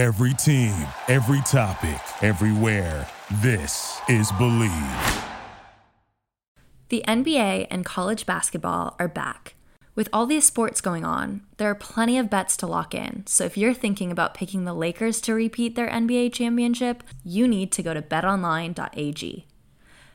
Every team, every topic, everywhere. This is Bleav. The NBA and college basketball are back. With all these sports going on, there are plenty of bets to lock in. So if you're thinking about picking the Lakers to repeat their NBA championship, you need to go to betonline.ag.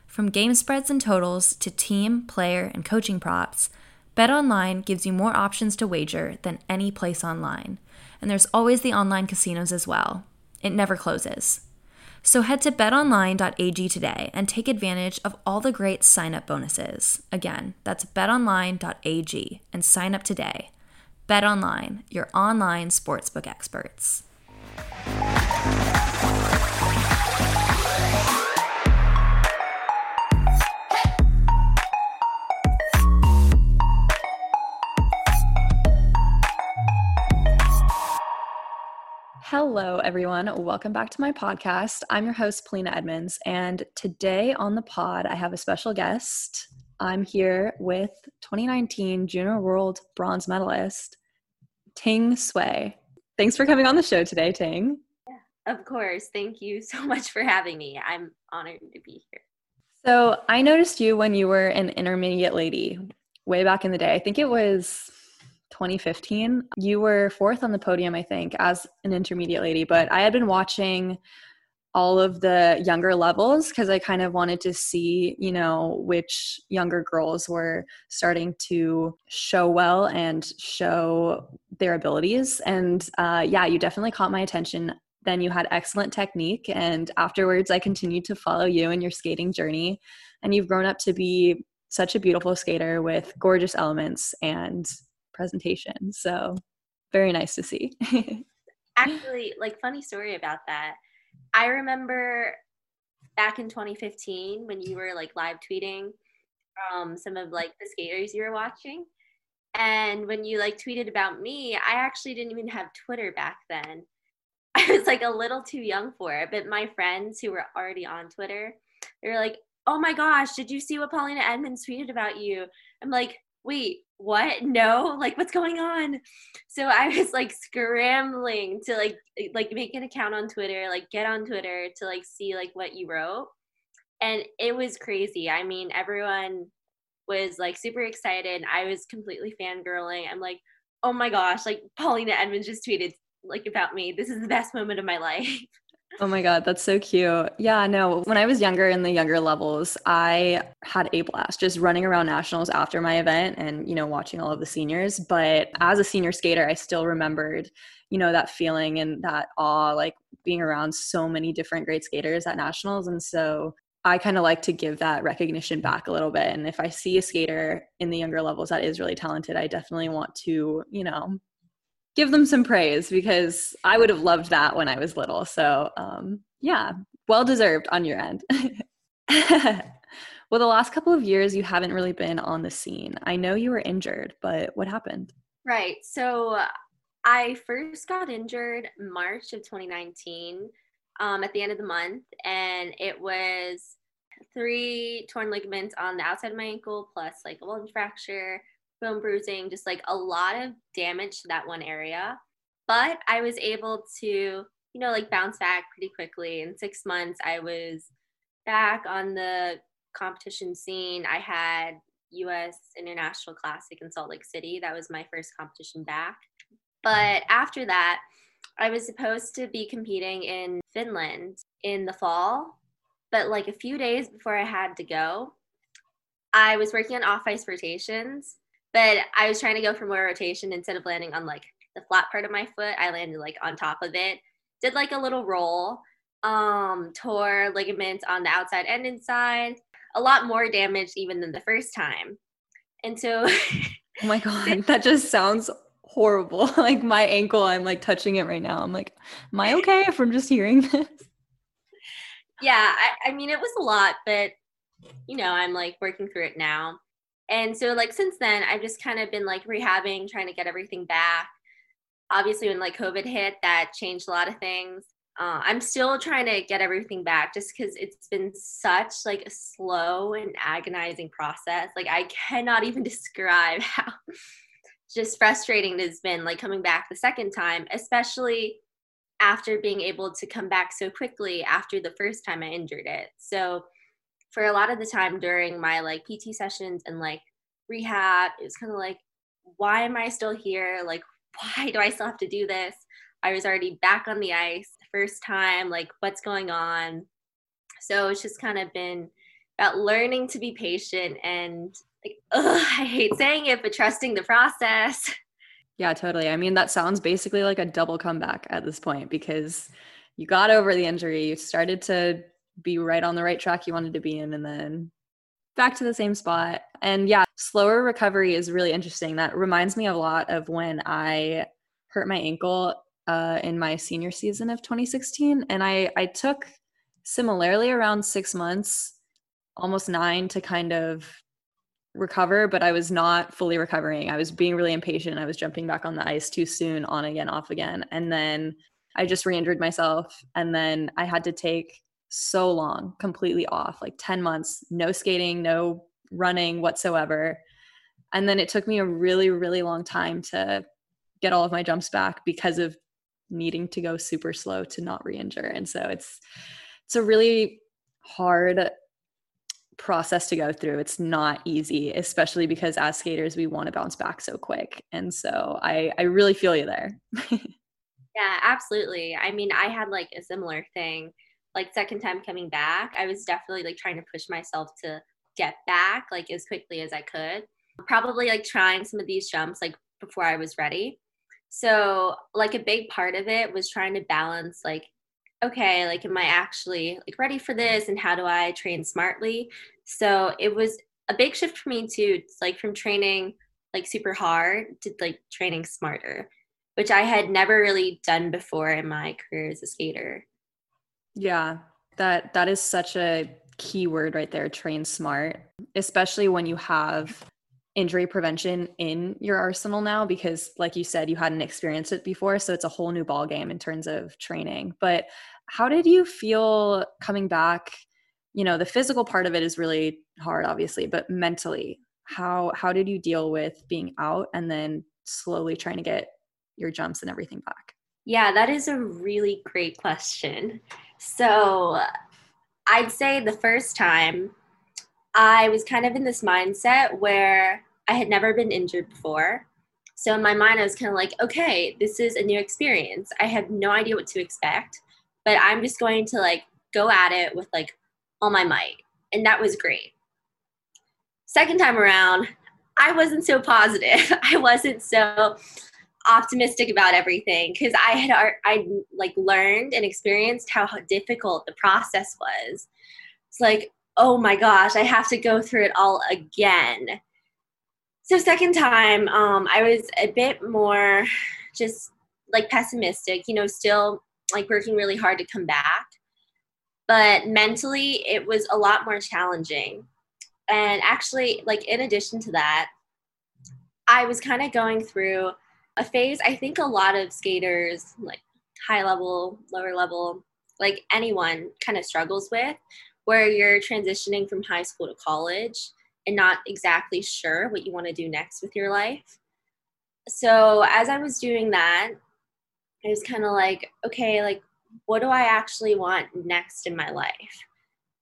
From game spreads and totals to team, player, and coaching props, BetOnline gives you more options to wager than any place online. And there's always the online casinos as well. It never closes. So head to betonline.ag today and take advantage of all the great sign up bonuses. Again, that's betonline.ag and sign up today. BetOnline, your online sportsbook experts. Hello, everyone. Welcome back to my podcast. I'm your host, Polina Edmunds, and today on the pod, I have a special guest. I'm here with 2019 Junior World Bronze Medalist, Ting Cui. Thanks for coming on the show today, Ting. Yeah, of course. Thank you so much for having me. I'm honored to be here. So, I noticed you when you were an intermediate lady way back in the day. I think it was 2015. You were fourth on the podium, I think, as an intermediate lady, but I had been watching all of the younger levels because I kind of wanted to see, you know, which younger girls were starting to show well and show their abilities. And uh, yeah, you definitely caught my attention. Then you had excellent technique. And afterwards, I continued to follow you in your skating journey. And you've grown up to be such a beautiful skater with gorgeous elements and presentation. So very nice to see. Actually, like funny story about that. I remember back in 2015 when you were like live tweeting um, some of like the skaters you were watching. And when you like tweeted about me, I actually didn't even have Twitter back then. I was like a little too young for it. But my friends who were already on Twitter, they were like, oh my gosh, did you see what Polina Edmunds tweeted about you? I'm like, wait, what? No, like what's going on? So I was like scrambling to like eh, like make an account on Twitter, like get on Twitter to like see like what you wrote. And it was crazy. I mean, everyone was like super excited. I was completely fangirling. I'm like, oh my gosh, like polina Edmunds just tweeted like about me. This is the best moment of my life. Oh my God, that's so cute. Yeah, no, when I was younger in the younger levels, I had a blast just running around nationals after my event and, you know, watching all of the seniors. But as a senior skater, I still remembered, you know, that feeling and that awe, like being around so many different great skaters at nationals. And so I kind of like to give that recognition back a little bit. And if I see a skater in the younger levels that is really talented, I definitely want to, you know, give them some praise because I would have loved that when I was little. So, um, yeah, well deserved on your end. well, the last couple of years, you haven't really been on the scene. I know you were injured, but what happened? Right. So, I first got injured March of 2019 um, at the end of the month, and it was three torn ligaments on the outside of my ankle, plus like a bone fracture, bone bruising, just like a lot of damage to that one area. But I was able to, you know, like bounce back pretty quickly. In six months, I was back on the competition scene. I had US International Classic in Salt Lake City. That was my first competition back. But after that, I was supposed to be competing in Finland in the fall. But like a few days before I had to go, I was working on off ice rotations but I was trying to go for more rotation instead of landing on like the flat part of my foot. I landed like on top of it. Did like a little roll. Um, tore ligaments on the outside and inside. A lot more damage even than the first time. And so Oh my god, that just sounds horrible. like my ankle, I'm like touching it right now. I'm like, am I okay from just hearing this? Yeah, I, I mean it was a lot, but you know, I'm like working through it now. And so like since then, I've just kind of been like rehabbing, trying to get everything back. Obviously, when like COVID hit, that changed a lot of things. Uh, I'm still trying to get everything back just because it's been such like a slow and agonizing process. Like I cannot even describe how just frustrating it has been like coming back the second time, especially after being able to come back so quickly after the first time I injured it. So for a lot of the time during my like PT sessions and like rehab, it was kind of like, why am I still here? Like, why do I still have to do this? I was already back on the ice the first time. Like, what's going on? So it's just kind of been about learning to be patient and like, ugh, I hate saying it, but trusting the process. Yeah, totally. I mean, that sounds basically like a double comeback at this point because you got over the injury, you started to be right on the right track you wanted to be in, and then back to the same spot. And yeah, slower recovery is really interesting. That reminds me a lot of when I hurt my ankle uh, in my senior season of 2016. And I, I took similarly around six months, almost nine to kind of recover, but I was not fully recovering. I was being really impatient. I was jumping back on the ice too soon, on again, off again. And then I just re injured myself. And then I had to take so long, completely off, like 10 months, no skating, no running whatsoever. And then it took me a really, really long time to get all of my jumps back because of needing to go super slow to not re-injure. And so it's it's a really hard process to go through. It's not easy, especially because as skaters we want to bounce back so quick. And so I I really feel you there. yeah, absolutely. I mean, I had like a similar thing like second time coming back, I was definitely like trying to push myself to get back like as quickly as I could. Probably like trying some of these jumps like before I was ready. So like a big part of it was trying to balance like okay, like am I actually like ready for this and how do I train smartly? So it was a big shift for me too, like from training like super hard to like training smarter, which I had never really done before in my career as a skater. Yeah, that that is such a key word right there, train smart, especially when you have injury prevention in your arsenal now because like you said you hadn't experienced it before so it's a whole new ball game in terms of training. But how did you feel coming back? You know the physical part of it is really hard obviously but mentally how how did you deal with being out and then slowly trying to get your jumps and everything back? Yeah that is a really great question so I'd say the first time I was kind of in this mindset where I had never been injured before. So in my mind, I was kind of like, okay, this is a new experience. I have no idea what to expect, but I'm just going to like go at it with like all my might. And that was great. Second time around, I wasn't so positive. I wasn't so optimistic about everything because I had I like learned and experienced how difficult the process was. It's like, oh my gosh, I have to go through it all again. So second time, um, I was a bit more just like pessimistic, you know, still like working really hard to come back. But mentally, it was a lot more challenging. And actually, like in addition to that, I was kind of going through a phase I think a lot of skaters, like high level, lower level, like anyone kind of struggles with, where you're transitioning from high school to college and not exactly sure what you want to do next with your life. So as I was doing that, I was kind of like, okay, like, what do I actually want next in my life?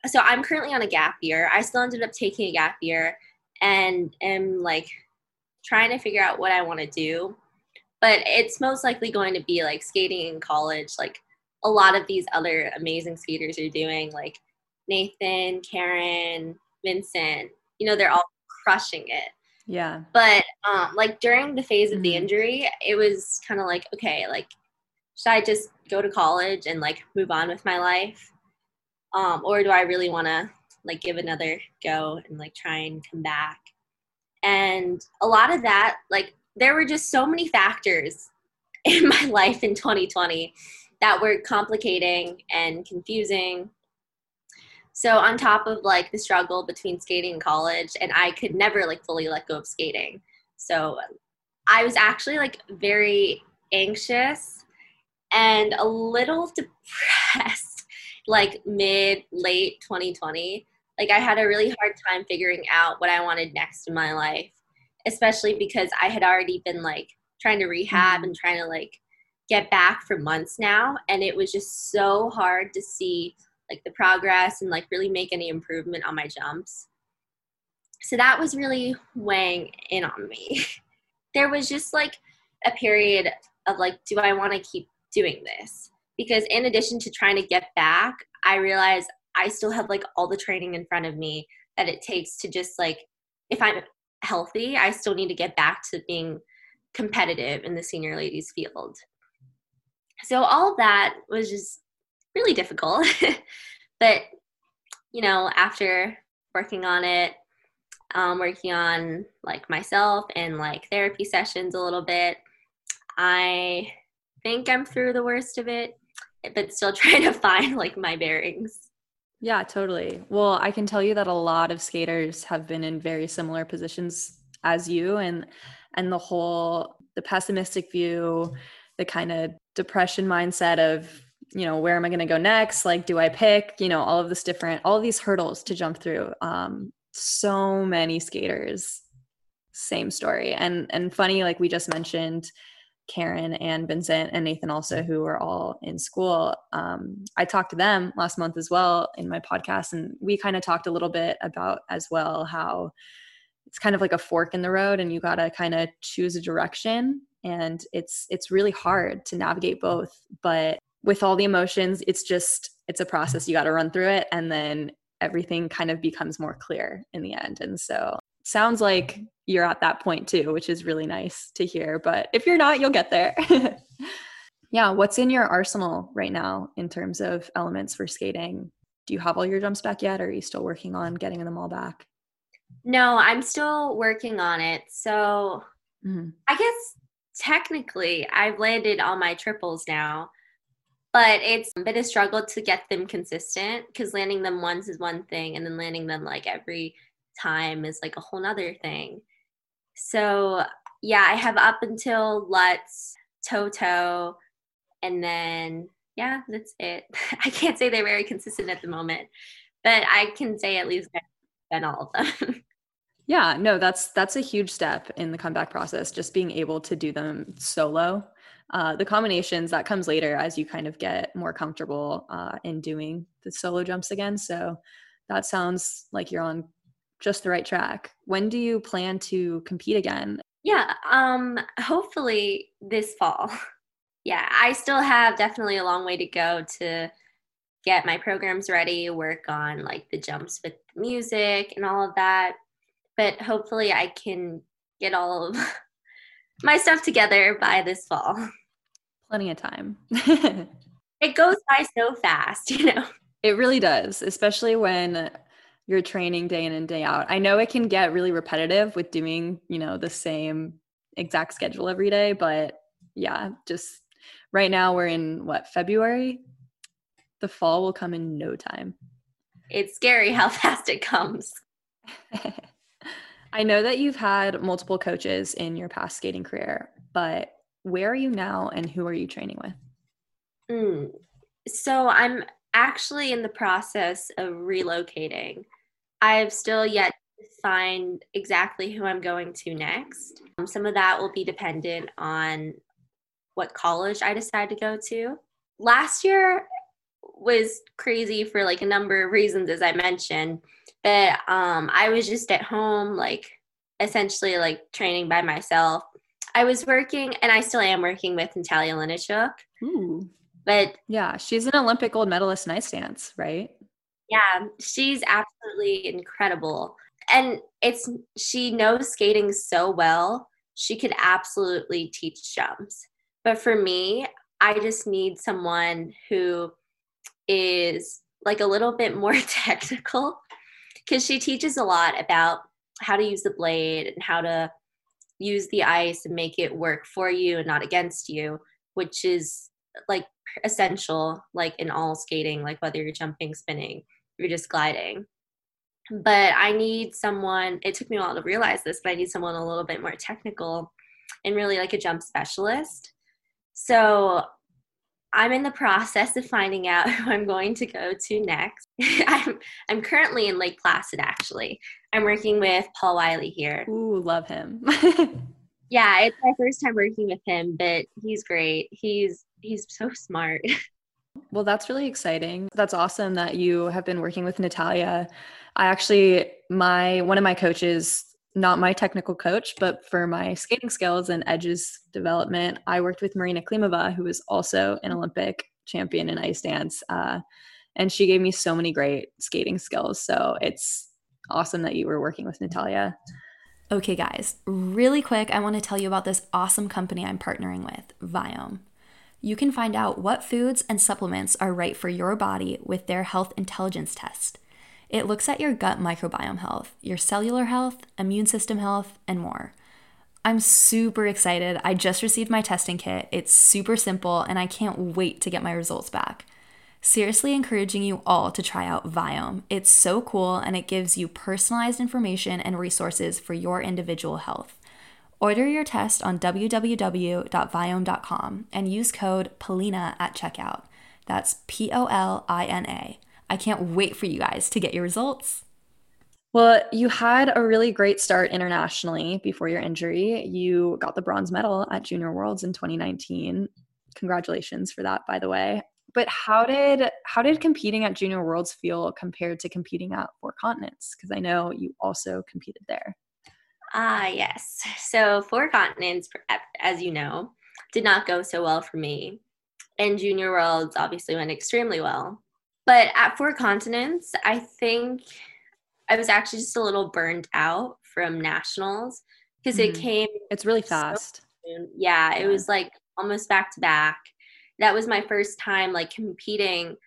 So I'm currently on a gap year. I still ended up taking a gap year and am like trying to figure out what I want to do but it's most likely going to be like skating in college like a lot of these other amazing skaters are doing like nathan karen vincent you know they're all crushing it. Yeah. But um like during the phase of the mm-hmm. injury it was kind of like okay like should i just go to college and like move on with my life? Um or do i really want to like give another go and like try and come back? And a lot of that like there were just so many factors in my life in 2020 that were complicating and confusing. So on top of like the struggle between skating and college, and I could never like fully let go of skating. So I was actually like very anxious and a little depressed like mid late 2020. Like I had a really hard time figuring out what I wanted next in my life especially because I had already been like trying to rehab mm-hmm. and trying to like get back for months now and it was just so hard to see like the progress and like really make any improvement on my jumps. So that was really weighing in on me. There was just like a period of like do i want to keep doing this? Because in addition to trying to get back i realized i still have like all the training in front of me that it takes to just like if i'm healthy i still need to get back to being competitive in the senior ladies field. So all that was just really difficult. But you know after working on it um, working on like myself and like therapy sessions a little bit i think i'm through the worst of it but still trying to find like my bearings yeah, totally. Well, I can tell you that a lot of skaters have been in very similar positions as you and and the whole the pessimistic view, the kind of depression mindset of, you know, where am I going to go next? Like do I pick, you know, all of this different all these hurdles to jump through. Um so many skaters same story. And and funny like we just mentioned Karen and Vincent and Nathan also, who are all in school. Um, I talked to them last month as well in my podcast, and we kind of talked a little bit about as well how it's kind of like a fork in the road, and you got to kind of choose a direction, and it's it's really hard to navigate both. But with all the emotions, it's just it's a process. You got to run through it, and then everything kind of becomes more clear in the end. And so sounds like you're at that point too, which is really nice to hear. But if you're not, you'll get there. yeah. What's in your arsenal right now in terms of elements for skating? Do you have all your jumps back yet? Or are you still working on getting them all back? No, I'm still working on it. So mm-hmm. I guess technically I've landed all my triples now, but it's been a struggle to get them consistent because landing them once is one thing and then landing them like every time is like a whole nother thing. So yeah, I have up until Lutz, Toto, and then yeah, that's it. I can't say they're very consistent at the moment, but I can say at least I've done all of them. yeah, no, that's that's a huge step in the comeback process. Just being able to do them solo. Uh, the combinations that comes later as you kind of get more comfortable uh, in doing the solo jumps again. So that sounds like you're on just the right track. When do you plan to compete again? Yeah, um hopefully this fall. Yeah, I still have definitely a long way to go to get my programs ready, work on like the jumps with music and all of that. But hopefully I can get all of my stuff together by this fall. Plenty of time. it goes by so fast, you know. It really does, especially when your training day in and day out. I know it can get really repetitive with doing, you know, the same exact schedule every day, but yeah, just right now we're in what, February? The fall will come in no time. It's scary how fast it comes. I know that you've had multiple coaches in your past skating career, but where are you now and who are you training with? Mm. So I'm actually in the process of relocating. I have still yet to find exactly who I'm going to next. Um, some of that will be dependent on what college I decide to go to. Last year was crazy for like a number of reasons, as I mentioned, but um, I was just at home, like essentially like training by myself. I was working, and I still am working with Natalia Linichuk. Ooh. But yeah, she's an Olympic gold medalist in ice dance, right? Yeah, she's absolutely incredible. And it's she knows skating so well. She could absolutely teach jumps. But for me, I just need someone who is like a little bit more technical because she teaches a lot about how to use the blade and how to use the ice and make it work for you and not against you, which is like essential like in all skating like whether you're jumping spinning you're just gliding. But i need someone it took me a while to realize this but i need someone a little bit more technical and really like a jump specialist. So i'm in the process of finding out who i'm going to go to next. I'm i'm currently in lake placid actually. I'm working with paul wylie here. Ooh love him. Yeah, it's my first time working with him, but he's great. He's he's so smart. Well, that's really exciting. That's awesome that you have been working with Natalia. I actually my one of my coaches not my technical coach, but for my skating skills and edges development, I worked with Marina Klimova, who is also an Olympic champion in ice dance. Uh, and she gave me so many great skating skills. So it's awesome that you were working with Natalia. Okay, guys, really quick, I want to tell you about this awesome company I'm partnering with, Viome. You can find out what foods and supplements are right for your body with their health intelligence test. It looks at your gut microbiome health, your cellular health, immune system health, and more. I'm super excited. I just received my testing kit. It's super simple, and I can't wait to get my results back. Seriously encouraging you all to try out Viome. It's so cool and it gives you personalized information and resources for your individual health. Order your test on www.viome.com and use code POLINA at checkout. That's P O L I N A. I can't wait for you guys to get your results. Well, you had a really great start internationally before your injury. You got the bronze medal at Junior Worlds in 2019. Congratulations for that, by the way. But how did how did competing at Junior Worlds feel compared to competing at Four Continents? Because I know you also competed there. Ah, yes. So Four Continents, as you know, did not go so well for me. And Junior Worlds obviously went extremely well. But at Four Continents, I think I was actually just a little burned out from nationals because mm-hmm. it came. It's really fast. So yeah, it was like almost back to back. That was my first time like competing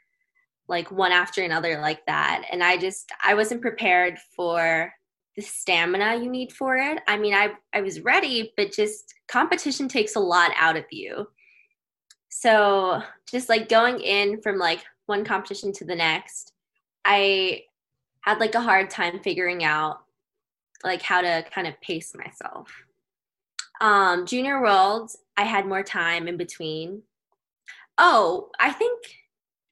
like one after another like that. And I just, I wasn't prepared for the stamina you need for it. I mean, I, I was ready, but just competition takes a lot out of you. So just like going in from like one competition to the next, I had like a hard time figuring out like how to kind of pace myself. Um, junior worlds, I had more time in between. Oh, I think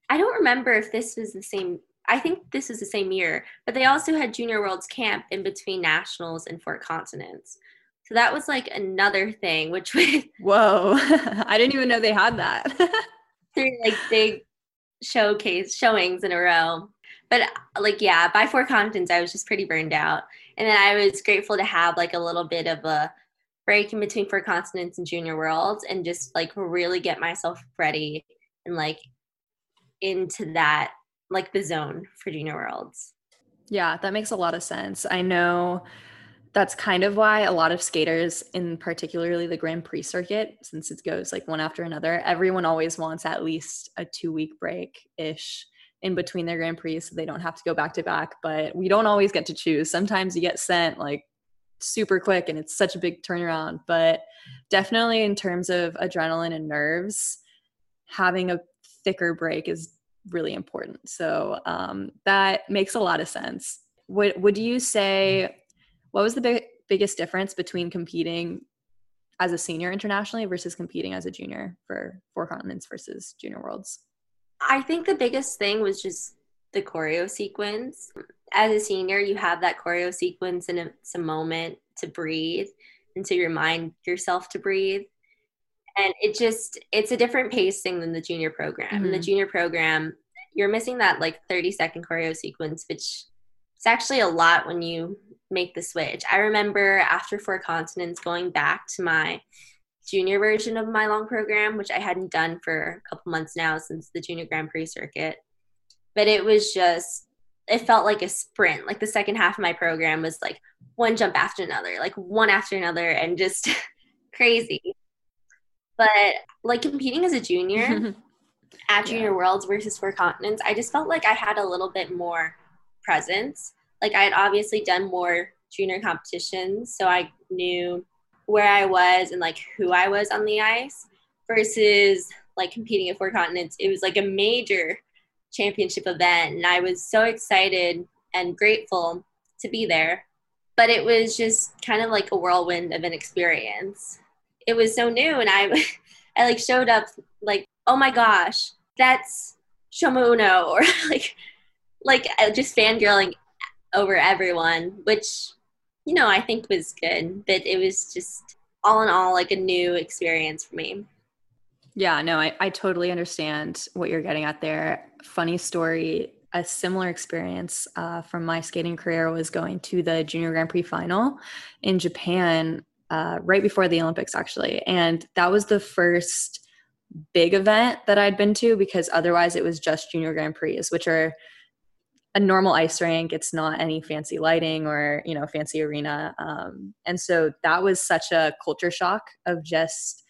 I don't remember if this was the same. I think this was the same year, but they also had Junior Worlds camp in between nationals and Four Continents. So that was like another thing, which was whoa! I didn't even know they had that. three like big showcase showings in a row. But like yeah, by four continents I was just pretty burned out. And then I was grateful to have like a little bit of a break in between four continents and junior worlds and just like really get myself ready and like into that like the zone for junior worlds. Yeah, that makes a lot of sense. I know that's kind of why a lot of skaters in particularly the grand prix circuit since it goes like one after another everyone always wants at least a two week break ish in between their grand prix so they don't have to go back to back but we don't always get to choose sometimes you get sent like super quick and it's such a big turnaround but definitely in terms of adrenaline and nerves having a thicker break is really important so um, that makes a lot of sense would would you say what was the big, biggest difference between competing as a senior internationally versus competing as a junior for four continents versus junior worlds? I think the biggest thing was just the choreo sequence. As a senior, you have that choreo sequence and it's a moment to breathe and to remind yourself to breathe. And it just, it's a different pacing than the junior program. Mm-hmm. In the junior program, you're missing that like 30 second choreo sequence, which it's actually a lot when you make the switch. I remember after Four Continents going back to my junior version of my long program, which I hadn't done for a couple months now since the junior Grand Prix circuit. But it was just, it felt like a sprint. Like the second half of my program was like one jump after another, like one after another, and just crazy. But like competing as a junior at Junior yeah. Worlds versus Four Continents, I just felt like I had a little bit more presence like I had obviously done more junior competitions, so I knew where I was and like who I was on the ice versus like competing at Four Continents. It was like a major championship event, and I was so excited and grateful to be there. But it was just kind of like a whirlwind of an experience. It was so new, and I, I like showed up like, oh my gosh, that's Shoma Uno, or like, like just fangirling over everyone, which, you know, I think was good. But it was just all in all like a new experience for me. Yeah, no, I, I totally understand what you're getting at there. Funny story a similar experience uh, from my skating career was going to the Junior Grand Prix final in Japan uh, right before the Olympics, actually. And that was the first big event that I'd been to because otherwise it was just Junior Grand Prix, which are a normal ice rink. It's not any fancy lighting or, you know, fancy arena. Um, and so that was such a culture shock of just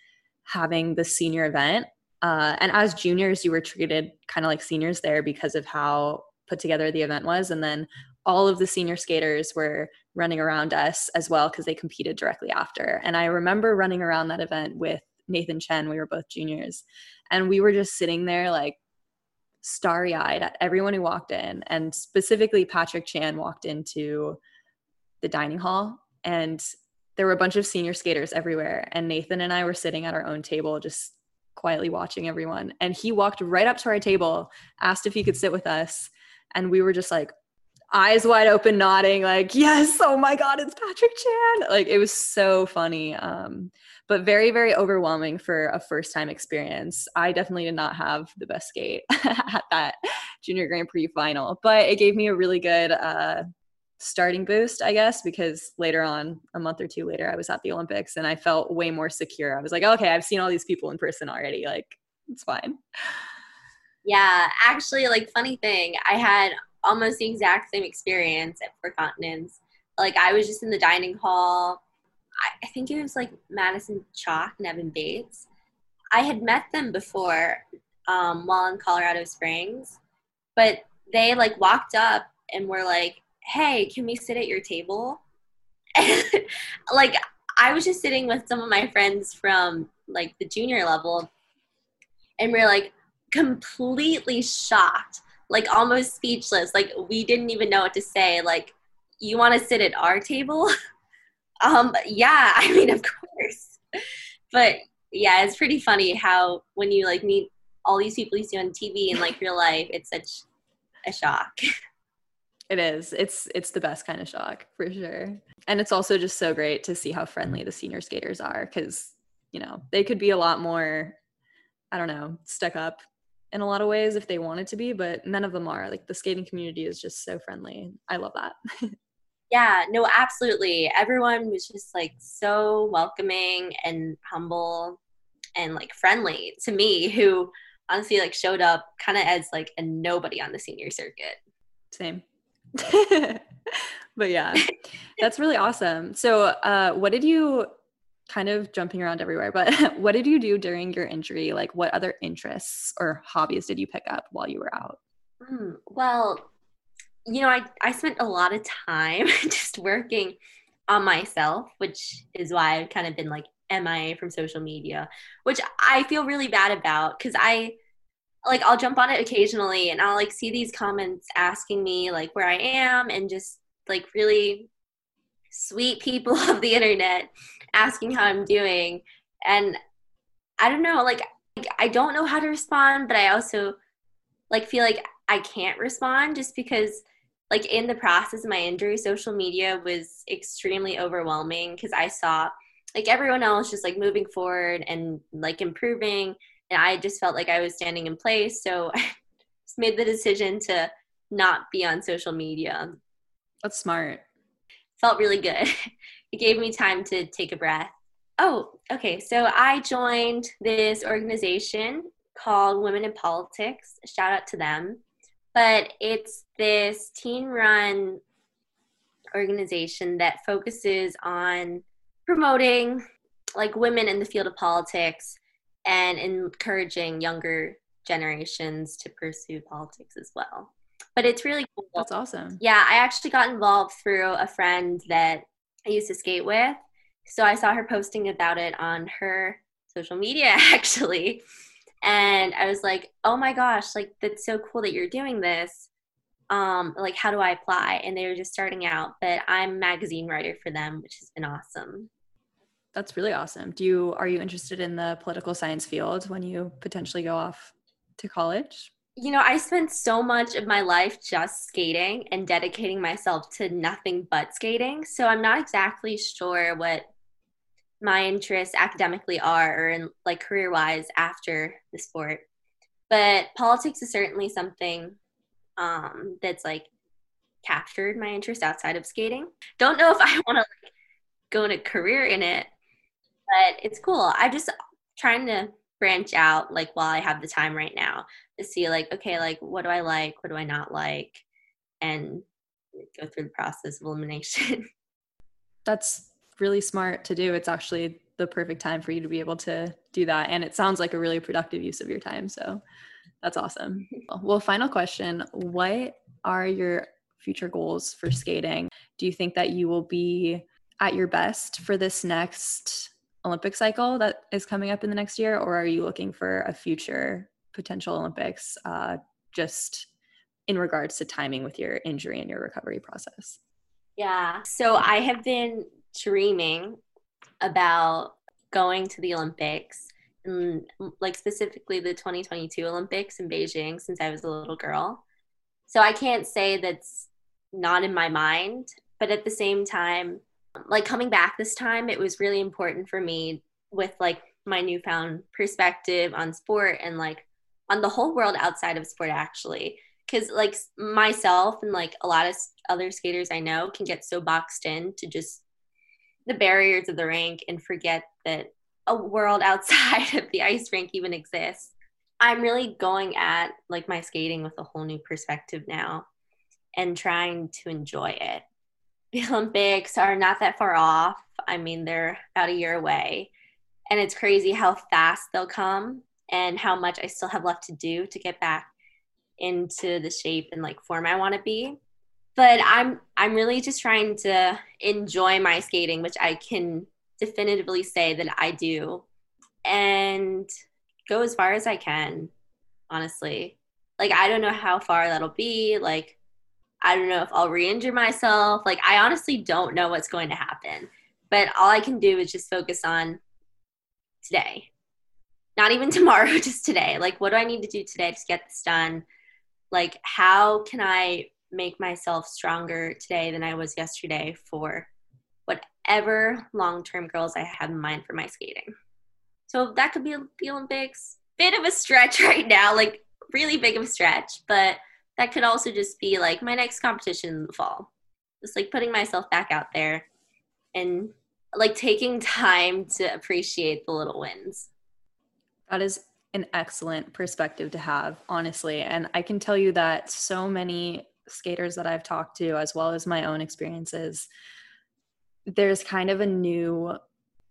having the senior event uh, and as juniors, you were treated kind of like seniors there because of how put together the event was. And then all of the senior skaters were running around us as well because they competed directly after. And I remember running around that event with Nathan Chen. We were both juniors. And we were just sitting there like starry eyed at everyone who walked in. And specifically, Patrick Chan walked into the dining hall. And there were a bunch of senior skaters everywhere. And Nathan and I were sitting at our own table, just quietly watching everyone. And he walked right up to our table, asked if he could sit with us. And we were just like, eyes wide open, nodding, like, yes, oh my God, it's Patrick Chan. Like, it was so funny. Um, but very, very overwhelming for a first time experience. I definitely did not have the best skate at that junior Grand Prix final, but it gave me a really good uh, starting boost, I guess, because later on, a month or two later, I was at the Olympics and I felt way more secure. I was like, okay, I've seen all these people in person already. Like, it's fine. Yeah, actually, like, funny thing, I had almost the exact same experience at Four Continents. Like, I was just in the dining hall. I, I think it was like Madison Chock and Evan Bates. I had met them before um, while in Colorado Springs, but they like walked up and were like, hey, can we sit at your table? like, I was just sitting with some of my friends from like the junior level, and we're like completely shocked, like almost speechless. Like, we didn't even know what to say. Like, you want to sit at our table? um, yeah, I mean, of course. But yeah, it's pretty funny how when you like meet all these people you see on TV in like real life, it's such a shock. It is. It's it's the best kind of shock for sure. And it's also just so great to see how friendly the senior skaters are cuz you know, they could be a lot more I don't know, stuck up in a lot of ways if they wanted to be, but none of them are. Like the skating community is just so friendly. I love that. yeah, no, absolutely. Everyone was just like so welcoming and humble and like friendly to me who honestly like showed up kind of as like a nobody on the senior circuit. Same. but yeah, that's really awesome. So, uh, what did you kind of jumping around everywhere, but what did you do during your injury? Like, what other interests or hobbies did you pick up while you were out? Mm, well, you know, I, I spent a lot of time just working on myself, which is why I've kind of been like MIA from social media, which I feel really bad about because I like I'll jump on it occasionally and I'll like see these comments asking me like where I am and just like really sweet people of the internet asking how I'm doing and I don't know like I don't know how to respond but I also like feel like I can't respond just because like in the process of my injury social media was extremely overwhelming because I saw like everyone else just like moving forward and like improving and I just felt like I was standing in place. So I just made the decision to not be on social media. That's smart. Felt really good. It gave me time to take a breath. Oh, okay. So I joined this organization called Women in Politics. Shout out to them. But it's this teen run organization that focuses on promoting like women in the field of politics and encouraging younger generations to pursue politics as well. But it's really cool. That's awesome. Yeah, I actually got involved through a friend that I used to skate with. So I saw her posting about it on her social media actually. And I was like, "Oh my gosh, like that's so cool that you're doing this." Um like how do I apply? And they were just starting out, but I'm magazine writer for them, which has been awesome. That's really awesome. Do you are you interested in the political science field when you potentially go off to college? You know, I spent so much of my life just skating and dedicating myself to nothing but skating. So I'm not exactly sure what my interests academically are or in like career wise after the sport. But politics is certainly something um, that's like captured my interest outside of skating. Don't know if I want to like go in a career in it, but it's cool. I'm just trying to branch out like while I have the time right now see like okay like what do I like, what do I not like, and go through the process of elimination. That's really smart to do. It's actually the perfect time for you to be able to do that. And it sounds like a really productive use of your time. So that's awesome. Well, final question What are your future goals for skating? Do you think that you will be at your best for this next Olympic cycle that is coming up in the next year? Or are you looking for a future potential Olympics uh, just in regards to timing with your injury and your recovery process? Yeah. So I have been dreaming about going to the Olympics, and like specifically the 2022 Olympics in Beijing since I was a little girl. So I can't say that's not in my mind, but at the same time, like coming back this time, it was really important for me with like my newfound perspective on sport and like on the whole world outside of sport actually because like myself and like a lot of other skaters I know can get so boxed in to just the barriers of the rink and forget that a world outside of the ice rink even exists. I'm really going at like my skating with a whole new perspective now and trying to enjoy it. The Olympics are not that far off. I mean, they're about a year away. And it's crazy how fast they'll come and how much I still have left to do to get back into the shape and like form I want to be. But I'm I'm really just trying to enjoy my skating, which I can definitively say that I do, and go as far as I can. Honestly, like I don't know how far that'll be. Like I don't know if I'll re-injure myself. Like I honestly don't know what's going to happen. But all I can do is just focus on today. Not even tomorrow, just today. Like what do I need to do today to get this done? like how can i make myself stronger today than i was yesterday for whatever long-term goals i have in mind for my skating so that could be the olympics bit of a stretch right now like really big of a stretch but that could also just be like my next competition in the fall just like putting myself back out there and like taking time to appreciate the little wins that is an excellent perspective to have, honestly. And I can tell you that so many skaters that I've talked to, as well as my own experiences, there's kind of a new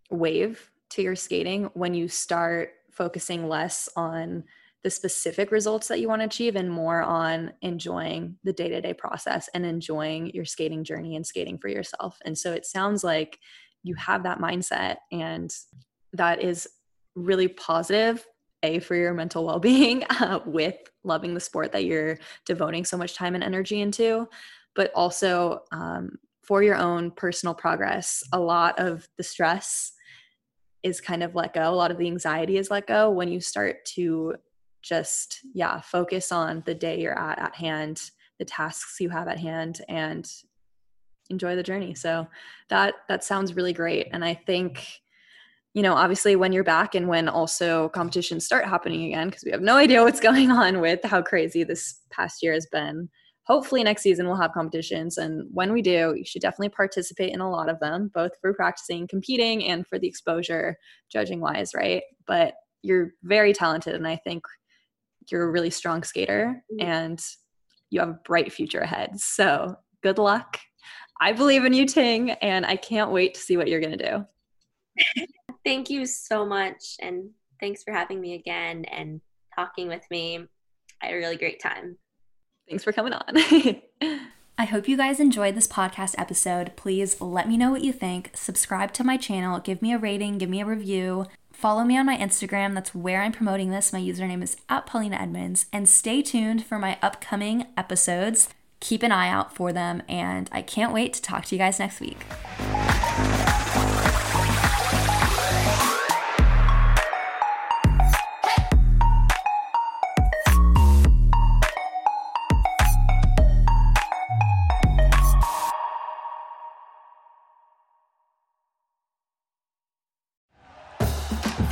wave to your skating when you start focusing less on the specific results that you want to achieve and more on enjoying the day to day process and enjoying your skating journey and skating for yourself. And so it sounds like you have that mindset, and that is really positive a for your mental well-being uh, with loving the sport that you're devoting so much time and energy into but also um, for your own personal progress a lot of the stress is kind of let go. A lot of the anxiety is let go when you start to just yeah focus on the day you're at at hand the tasks you have at hand and enjoy the journey. So that that sounds really great. And i think you know, obviously when you're back and when also competitions start happening again, because we have no idea what's going on with how crazy this past year has been. Hopefully next season we'll have competitions. And when we do, you should definitely participate in a lot of them, both for practicing, competing, and for the exposure judging wise, right? But you're very talented and I think you're a really strong skater mm-hmm. and you have a bright future ahead. So good luck. I believe in you, Ting, and I can't wait to see what you're going to do. Thank you so much. And thanks for having me again and talking with me. I had a really great time. Thanks for coming on. I hope you guys enjoyed this podcast episode. Please let me know what you think. Subscribe to my channel, give me a rating, give me a review. Follow me on my Instagram. That's where I'm promoting this. My username is at Polina Edmunds. And stay tuned for my upcoming episodes. Keep an eye out for them. And I can't wait to talk to you guys next week.